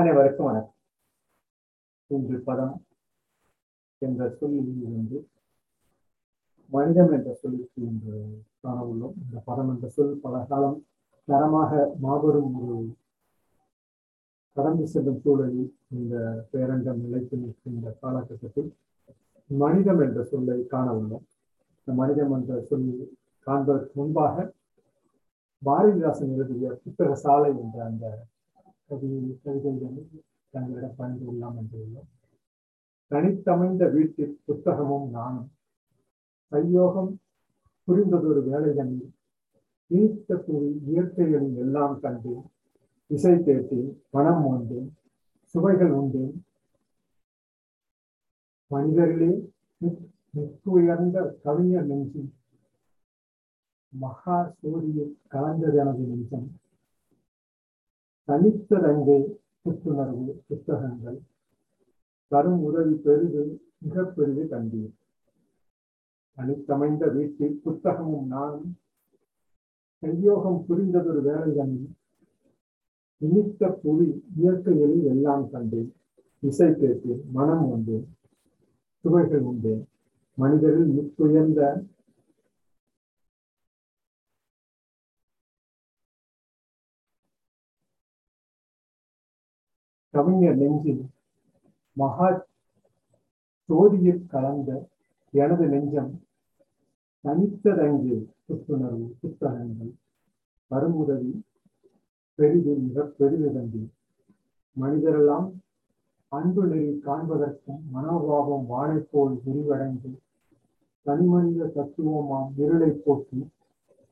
அனைவருக்கும் வணக்கம். இன்று பதம் என்ற சொல்லில் இருந்து மனிதம் என்ற சொல்லுக்கு இன்று காண உள்ளோம் இந்த பதம் என்ற சொல் பல காலம் தரமாக மாபெரும் ஒரு கடந்து செல்லும் சூழலில் இந்த பேரண்டம் நிலைத்து நிற்கின்ற காலகட்டத்தில் மனிதம் என்ற சொல்லை காண உள்ளோம் இந்த மனிதம் என்ற சொல் காண்பதற்கு முன்பாக பாரதிதாசன் எழுதிய புத்தக சாலை என்ற அந்த கவி கவிதைகள் தங்களிடம் பயந்து கொள்ளலாம் என்று உள்ளோம் தனித்தமைந்த வீட்டில் புத்தகமும் நானும். கையோகம் புரிந்ததொரு வேலைகளில் நீத்த கூறி இயற்கைகளில் எல்லாம் கண்டேன். இசை கேட்டேன் பணம் உண்டேன் சுவைகள் உண்டேன். மனிதர்களே உயர்ந்த கவிஞர் நெஞ்சில் மகா சூரியன் கலந்தது எனது நெஞ்சம். தனித்ததங்கே புத்துணர்வு புத்தகங்கள். தரும் உதவி பெரிது மிக பெரிது கண்டீர். தனித்தமைந்த வீட்டில் புத்தகமும் நானும். கையோகம் புரிந்ததொரு வேலைகளில் இனித்த புவி இயற்கையில் எல்லாம் கண்டேன். இசை கேட்டேன் மனம் உண்டேன் சுவைகள் உண்டேன். மனிதரில் முத்துயர்ந்த கவிஞர் நெஞ்சில் மகா சோதியில் கலந்த எனது நெஞ்சம் தனித்ததங்கு புத்துணர்வு புத்தகங்கள் வருமுதவி பெரிது மிக பெரிது மனிதரெல்லாம் அன்பு நெறி காண்பதற்கும் மனோபாவம் வாழை போல் விரிவடைந்து தனிமனித தத்துவமாம் இருளை போக்கி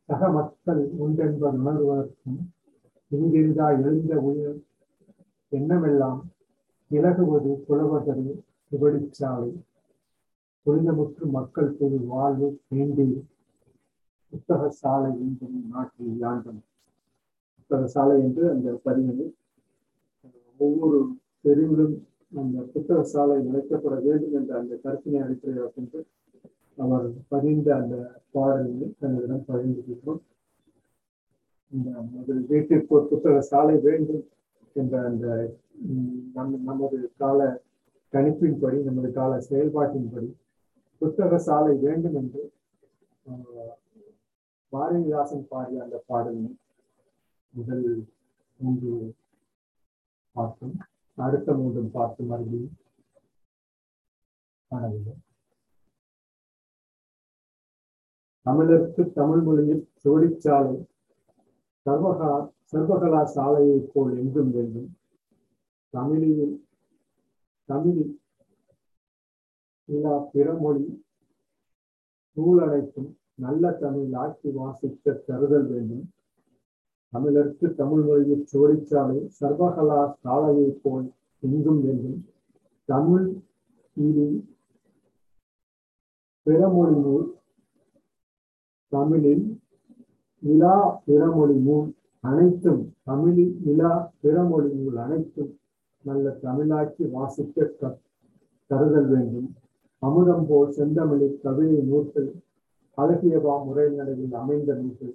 சக மக்கள் உண்டென்பது உணர்வதற்கும் இங்கிருந்தா எழுந்த உயிர் எண்ணமெல்லாம் இலகுவது புலவதரு சுவடிச்சாலை புனிதமுற்று மக்கள் பொது வாழ்வு வேண்டி புத்தக சாலை என்றும் நாட்டில் யாண்டும். புத்தக சாலை என்று அந்த பதிவில் ஒவ்வொரு தெருவிலும் அந்த புத்தக சாலை நிலைக்கப்பட வேண்டும் என்ற அந்த கருத்தினை அடிப்படையாக கொண்டு அவர் பதிந்த அந்த பாடல்களை தங்களிடம் பகிர்ந்து பகிர்ந்திருக்கிறோம் இந்த முதல் வீட்டிற்கு ஒரு புத்தக சாலை வேண்டும் என்ற அந்த நம் நமது கால கணிப்பின்படி நமது கால செயல்பாட்டின்படி புத்தக சாலை வேண்டும் என்று பாரதிதாசன் பாடிய அந்த பாடலினை முதல் மூன்று பார்த்தோம் அடுத்த மூன்றும் பார்த்து மறுபடியும் காணவில்லை தமிழருக்கு தமிழ் மொழியில் சுவடிச்சாலை சர்வகா சர்வகலா சாலையை போல் எங்கும் வேண்டும். தமிழில் தமிழில் இல்லா பிறமொழி நூல் நல்ல தமிழ் ஆட்சி வாசிக்க தருதல் வேண்டும். தமிழருக்கு தமிழ் மொழியில் சோடிச்சாலை சர்வகலா சாலையை போல் எங்கும் வேண்டும். தமிழ் இனி பிறமொழி நூல் தமிழில் இலா பிறமொழி நூல் அனைத்தும் தமிழில் இலா பிறமொழி நூல் அனைத்தும் நல்ல தமிழாக்கி வாசிக்க கருதல் வேண்டும். அமுதம் போல் செந்தமிழில் கவிதை நூல்கள் அழகியவா முறை நடையில் அமைந்த நூல்கள்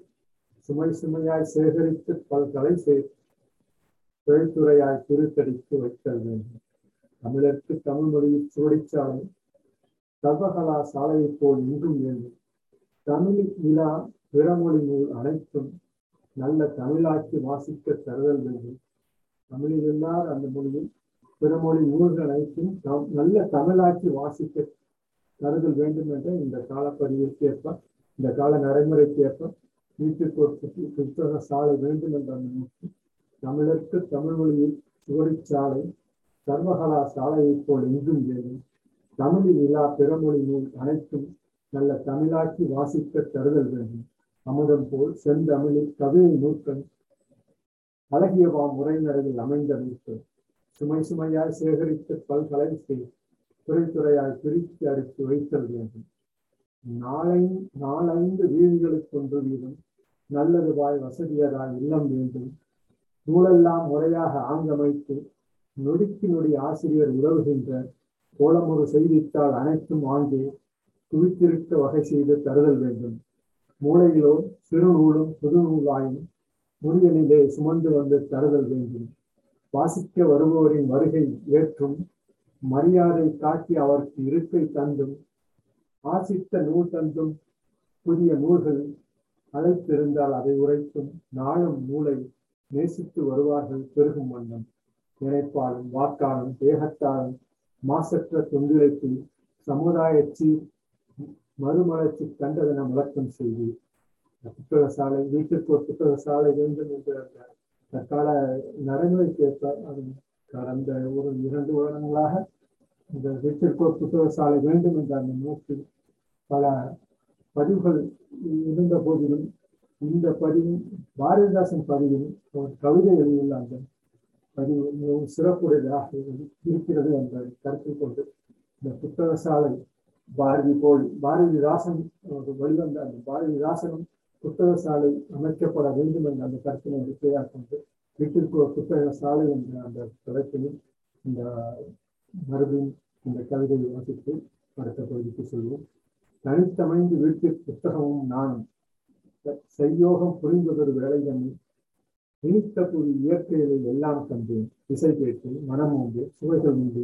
சுமை சுமையாய் சேகரித்து பல்கலை தொழில்துறையாய் திருத்தடித்து வைத்தல் வேண்டும். தமிழருக்கு தமிழ் மொழியில் சுவடிச்சாலை சர்வகலா சாலையைப் போல் இன்றும் வேண்டும். தமிழ் இலா பிறமொழி நூல் அனைத்தும் நல்ல தமிழாக்கி வாசிக்க தருதல் வேண்டும். தமிழில் இல்லாத அந்த மொழியில் பிறமொழி ஊர்கள் அனைத்தும் நல்ல தமிழாக்கி வாசிக்க தருதல் வேண்டும் என்ற இந்த காலப்பதிவிற்கு ஏற்ப இந்த கால நடைமுறைக்கு ஏற்ப வீட்டுக்கு ஒரு புத்தக சாலை வேண்டும் என்ற அந்த நோக்கி தமிழருக்கு தமிழ் மொழியில் சுவடிச்சாலை சர்வகலா சாலையைப் போல் எங்கும் வேண்டும். தமிழில் இலா பிறமொழி நூல் அனைத்தும் நல்ல தமிழாக்கி வாசிக்க தருதல் வேண்டும். அமுதம் போல் செந்தமிழில் கவிதை நூற்கள் அழகியவா முறைநடையில் அமைந்த நூற்கள் சுமை சுமையாய் சேகரித்து பல்கலை துறைத்துறையாய் பிரித்து அடித்து வைத்தல் வேண்டும். நாளை நாலைந்து வீதிகளுக்கு ஒன்று வீதம் நல்லது வாய் வசதியதாய் இல்லம் வேண்டும். நூலெல்லாம் முறையாக ஆங்கமைத்து நொடிக்கு நொடி ஆசிரியர் உதவுகின்ற கோலமுறு செய்தித்தாள் அனைத்தும் ஆங்கே குவித்திருக்க வகை செய்து தருதல் வேண்டும். மூளையிலோ சிறு நூலும் புது நூலாயும் முறியலிலே சுமந்து வந்து தருதல் வேண்டும். வாசிக்க வருபவரின் வருகை ஏற்றும் மரியாதை காட்டி அவருக்கு இருக்கை தந்தும் ஆசித்த நூல் தந்தும் புதிய நூல்கள் அழைத்திருந்தால் அதை உரைத்தும் நாளும் நூலை நேசித்து வருவார்கள் பெருகும் வண்ணம். நினைப்பாலும் வாக்காலும் தேகத்தாலும் மாசற்ற தொண்டிழைப்பு சமுதாயச்சி மறுமலர்ச்சி கண்டதென விளக்கம் செய்து புத்தக சாலை வீட்டிற்கு ஒரு புத்தக சாலை வேண்டும் என்ற அந்த தற்கால நடைமுறைக்கு ஏற்ப அது கடந்த ஒரு இரண்டு வருடங்களாக இந்த வீட்டிற்கு ஒரு புத்தக சாலை வேண்டும் என்ற அந்த நோக்கில் பல பதிவுகள் இருந்த போதிலும் இந்த பதிவும் பாரதிதாசன் பதிவும் ஒரு கவிதை எழுதியுள்ள அந்த பதிவு மிகவும் சிறப்புடையதாக இருக்கிறது என்ற கருத்தில் கொண்டு இந்த புத்தக சாலை பாரதி போல் பாரதிதாசன் வெளிவந்த அந்த பாரதிதாசனும் புத்தக சாலை அமைக்கப்பட வேண்டும் என்ற அந்த கருத்தினை அடிப்படையாக கொண்டு வீட்டிற்கு ஒரு புத்தக சாலை என்ற அந்த தலைப்பிலும் இந்த மறுபடியும் இந்த கவிதையை வாசித்து அடுத்த பகுதிக்கு செல்வோம். தனித்தமைந்து வீட்டில் புத்தகமும் நானும் செய்யோகம் புரிந்ததொரு வேலை தன்னை இனித்த புது இயற்கைகளை எல்லாம் கண்டேன். இசை கேட்டு மனம் உண்டு சுவைகள் உண்டு.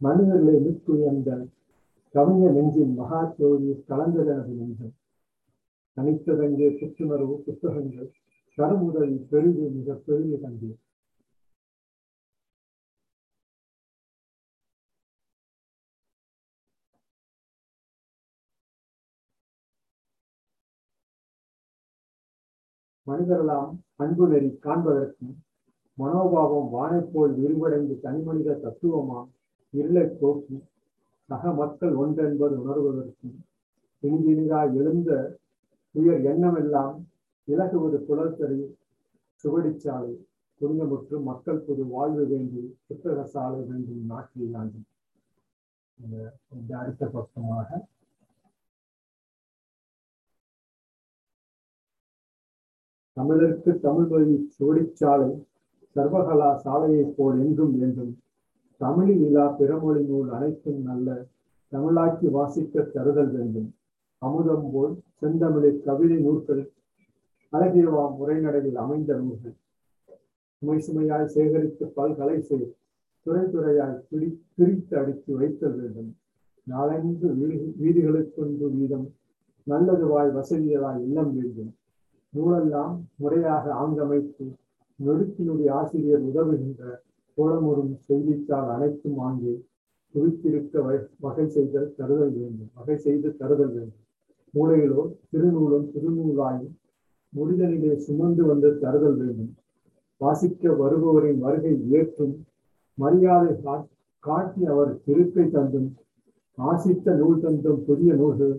மனிதர்களை நிற்கு அந்த கவிஞர் நெஞ்சின் மகா ஜோதி கலந்ததனது நெஞ்சம். தனித்ததங்கே புத்துணர்வு புத்தகங்கள் கருமுதல் பெருகு மிக பெரிய தங்கி மனிதரெல்லாம் அன்பு நெறி காண்பதற்கும் மனோபாவம் வானைப்போல் விரிவடைந்து தனிமனித தத்துவமா இருளை போக்கி சக மக்கள் ஒன்றென்பது உணர்வதற்கும் இனிதினிதாய் எழுந்த உயர் எண்ணமெல்லாம் இலகுவது புலத்தறி சுவடிச்சாலை புனிதமுற்று மக்கள் பொது வாழ்வு வேண்டி புத்தக சாலை வேண்டும் நாட்டில் இந்த அடுத்த பக்கமாக. தமிழருக்கு தமிழ் மொழி சுவடிச்சாலை சர்வகலா சாலையைப் போல் என்றும் என்றும் தமிழில் இல்லா பிறமொழி நூல் அனைத்தும் நல்ல தமிழாக்கி வாசிக்க தருதல் வேண்டும். அமுதம் போல் செந்தமிழில் கவிதை நூல்கள் அழகியவா முறைநடையில் அமைந்த நூல்கள். சுமை சுமையாய் சேகரித்து பல்கலை செய் துறை துறையாய் பிடி பிரித்து அடித்து வைத்தல் வேண்டும். நாலஞ்சு வீதிகளுக்கொன்று வீதம் நல்லதுவாய் வசதியதாய் இல்லம் வேண்டும். நூலெல்லாம் முறையாக ஆங்கமைத்து நொடுக்கினுடைய ஆசிரியர் உதவுகின்ற கோலமுறும் செய்தித்தாள் அனைத்தும் வாங்கி குவித்திருக்க வகை செய்தல் தருதல் வேண்டும். வகை செய்து தருதல் வேண்டும். மூளையிலோ திருநூலும் திருநூலாயும் முடிதலிலே சுமந்து வந்து தருதல் வேண்டும். வாசிக்க வருபவரின் வருகை ஏற்றும் மரியாதை காட்டி அவர் திருக்கை தந்தும் ஆசித்த நூல் தந்தும் புதிய நூல்கள்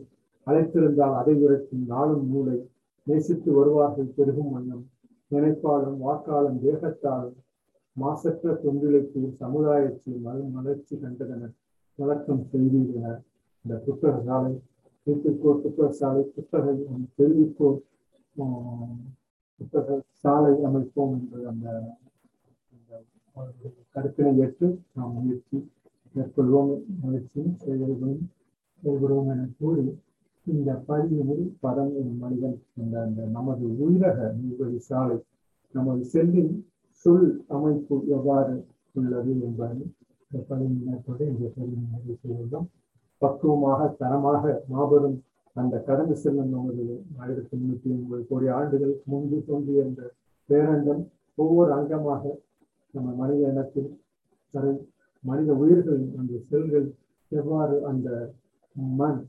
அழைத்திருந்தால் அதை உரைக்கும் நாளும் நூலை நேசித்து வருவார்கள் பெருகும் வண்ணம். நினைப்பாலும் வாக்காலும் தேகத்தாலும் மாசற்ற தொண்டிழைப்பு சமுதாயத்தில் மறு மலர்ச்சி கண்டதன வழக்கம் செய்தீர்கள இந்த புத்தக சாலை வீட்டுக்கோர் புத்தக சாலை புத்தக தெருவிக்கோர் புத்தக சாலை அமைப்போம் என்று அந்த கருத்தினை ஏற்று நாம் முயற்சி மேற்கொள்வோம் முயற்சியும் செயல்களும் செயல்படுவோம் என கூறி இந்த பதிவு பதம் மனிதன் என்ற அந்த நமது உயிரக நீர்வழி சாலை நமது செல்லின் சொல் அமைப்பு எவ்வாறு உள்ளது என்பதை இந்த பதிவினத்தோடு இந்த பதிவினை நிறைவு செய்துள்ளோம். பக்குவமாக தரமாக மாபெரும் அந்த கடந்து செல்லும் நமது ஆயிரத்தி முன்னூத்தி ஒன்பது கோடி ஆண்டுகளுக்கு முன்பு தோன்றிய அந்த பேரண்டம் ஒவ்வொரு அங்கமாக நம்ம மனித இனத்தில் தரை மனித உயிர்களின் அந்த செல்கள் எவ்வாறு அந்த மண்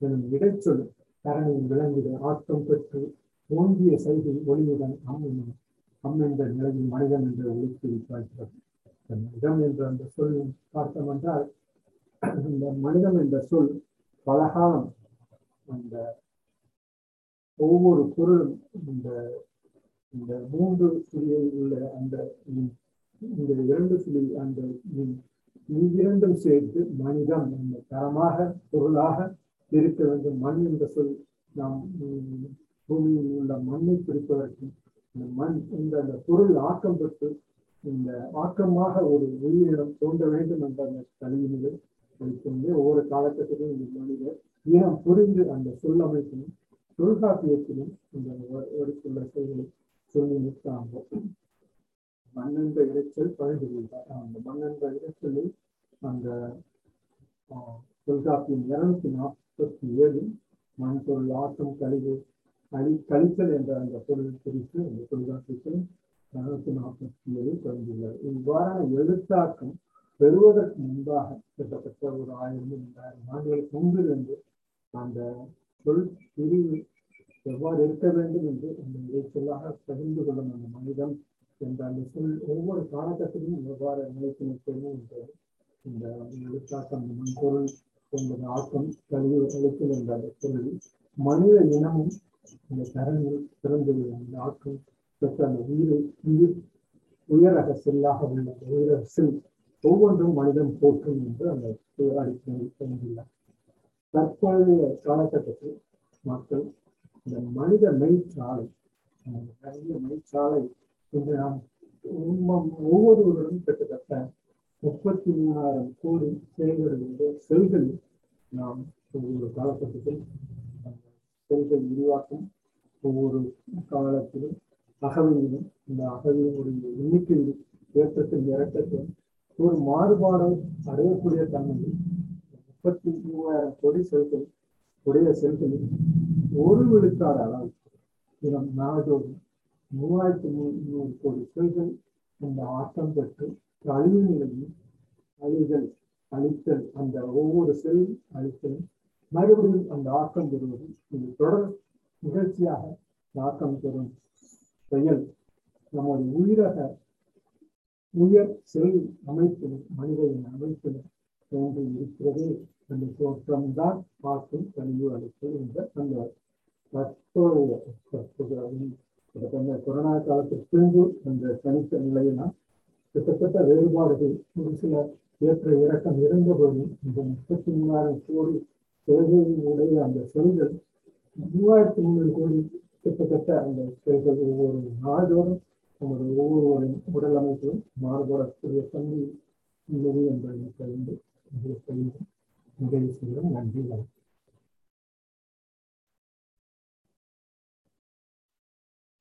எனும் இடைச்சொல் தரணியில் விளங்கிட ஆக்கம் பெற்று ஓங்கிய செய்தி ஒளியுடன் அம் என்ற நிலையில் மனிதன் என்று ஒழித்து வைக்கிறது மனிதம் என்ற அந்த சொல் பார்த்தோம் என்றால் இந்த மனிதன் என்ற சொல் பலகாலம் அந்த ஒவ்வொரு பொருளும் இந்த இந்த மூன்று சுழியில் உள்ள அந்த இந்த இரண்டு சுழி அந்த இரண்டும் சேர்த்து மனிதம் இந்த தரமாக பொருளாக இருக்க வேண்டும். மண் என்ற சொல் நாம் பூமியில் உள்ள மண்ணை பிடிப்பதற்கு மண் இந்த அந்த பொருள் ஆக்கம் பெற்று இந்த ஆக்கமாக ஒரு உயிரினம் தோன்ற வேண்டும் என்ற அந்த கல்வியிலே வைத்திருந்து ஒவ்வொரு காலகட்டத்திலும் இந்த மனிதர் இனம் புரிந்து அந்த சொல்லமைப்பிலும் தொல்காப்பியத்திலும் இந்த வடித்துள்ள செயல்களை சொல்லி நிற்காங்க மண்ணென்ற இறைச்சல் பகிர்ந்துள்ளார் அந்த மண்ணென்ற இறைச்சலில் அந்த தொல்காப்பியம் இருநூத்தி நாற்பத்தி ஏழில் மண் பொருள் ஆட்டம் கழிவு கழி கழித்தல் என்ற அந்த பொருள் குறித்து அந்த தொல்காப்பியத்தில் இருநூத்தி நாற்பத்தி ஏழில் தொடங்கியுள்ளது. இவ்வாறான எழுத்தாக்கம் பெறுவதற்கு முன்பாக கிட்டத்தட்ட ஒரு ஆயிரம் இரண்டாயிரம் ஆண்டுகளுக்கு முன்பிலிருந்து அந்த சொல் பிரிவு எவ்வாறு இருக்க வேண்டும் என்று அந்த இறைச்சலாக பகிர்ந்து கொள்ளும் அந்த மனிதம் என்ற அந்த சொல் ஒவ்வொரு காலகட்டத்திலும் எவ்வாறு நிலைத்து நிற்கிறது என்ற இந்த எழுத்தாக்கம் மண்பொருள் என்பது ஆக்கம் கழிவு அழுத்தல் என்ற அந்த பொருள் மனித இனமும் இந்த தரங்கள் பிறந்து அந்த ஆக்கம் பெற்ற அந்த உயிரை உயிர் உயரக செல்லாக உள்ள உயரக செல் ஒவ்வொன்றும் மனிதன் போற்றும் என்று அந்த அடிப்படையில் தந்துள்ளார் தற்போதைய காலகட்டத்தில் மக்கள் இந்த மனித மெய்ச்சாலை நிறைய மெய்ச்சாலை இன்று நாம் ஒவ்வொருவரும் கிட்டத்தட்ட முப்பத்தி மூணாயிரம் கோடி செயல்களுடைய செல்கள் நாம் ஒவ்வொரு காலகட்டத்தில் செல்கள் உருவாக்கும் ஒவ்வொரு காலத்திலும் அகவியிலும் இந்த அகவியினுடைய எண்ணிக்கையிலும் ஏற்றத்தின் இறக்கத்தில் ஒரு மாறுபாடை அடையக்கூடிய தன்மையில் முப்பத்தி மூவாயிரம் கோடி செல்கள் உடைய செல்களில் ஒரு விழுக்காடு அளவு. இதன் நாடோறும் மூவாயிரத்தி முந்நூறு கோடி செல்கள் இந்த ஆட்டம் பெற்று அழிவு நிலையில் அழிதல் அழித்தல் அந்த ஒவ்வொரு செல் அழித்தலும் மறுபடியும் அந்த ஆக்கம் பெறுவது. இது தொடர் நிகழ்ச்சியாக ஆக்கம் பெறும் செயல் நமது உயிரக உயர் செல் அமைப்பிலும் மனிதனின் அமைப்பிலும் தோன்றி இருக்கிறது. அந்த தோற்றம்தான் பார்க்கும் கழிவு அளித்தல் என்ற அந்த தற்போதைய கொரோனா காலத்திற்கு பின்பு அந்த தனித்த நிலையினால் கிட்டத்தட்ட வேறுபாடுகள். ஒரு சில ஏற்ற இறக்கம் இருந்தபோதும் இந்த முப்பத்தி மூணாயிரம் கோடி செல்களினுடைய அந்த செல்கள் மூவாயிரத்தி முந்நூறு கோடி கிட்டத்தட்ட அந்த செல்கள் ஒவ்வொரு நாள்தோறும் நமது ஒவ்வொருவரின் உடல் அமைப்பிலும் மாறுபடக்கூடிய தன்மை உள்ளது என்பதை தெரிந்து உங்களுக்கு நிறைவு செய்கிறோம் நன்றி வணக்கம்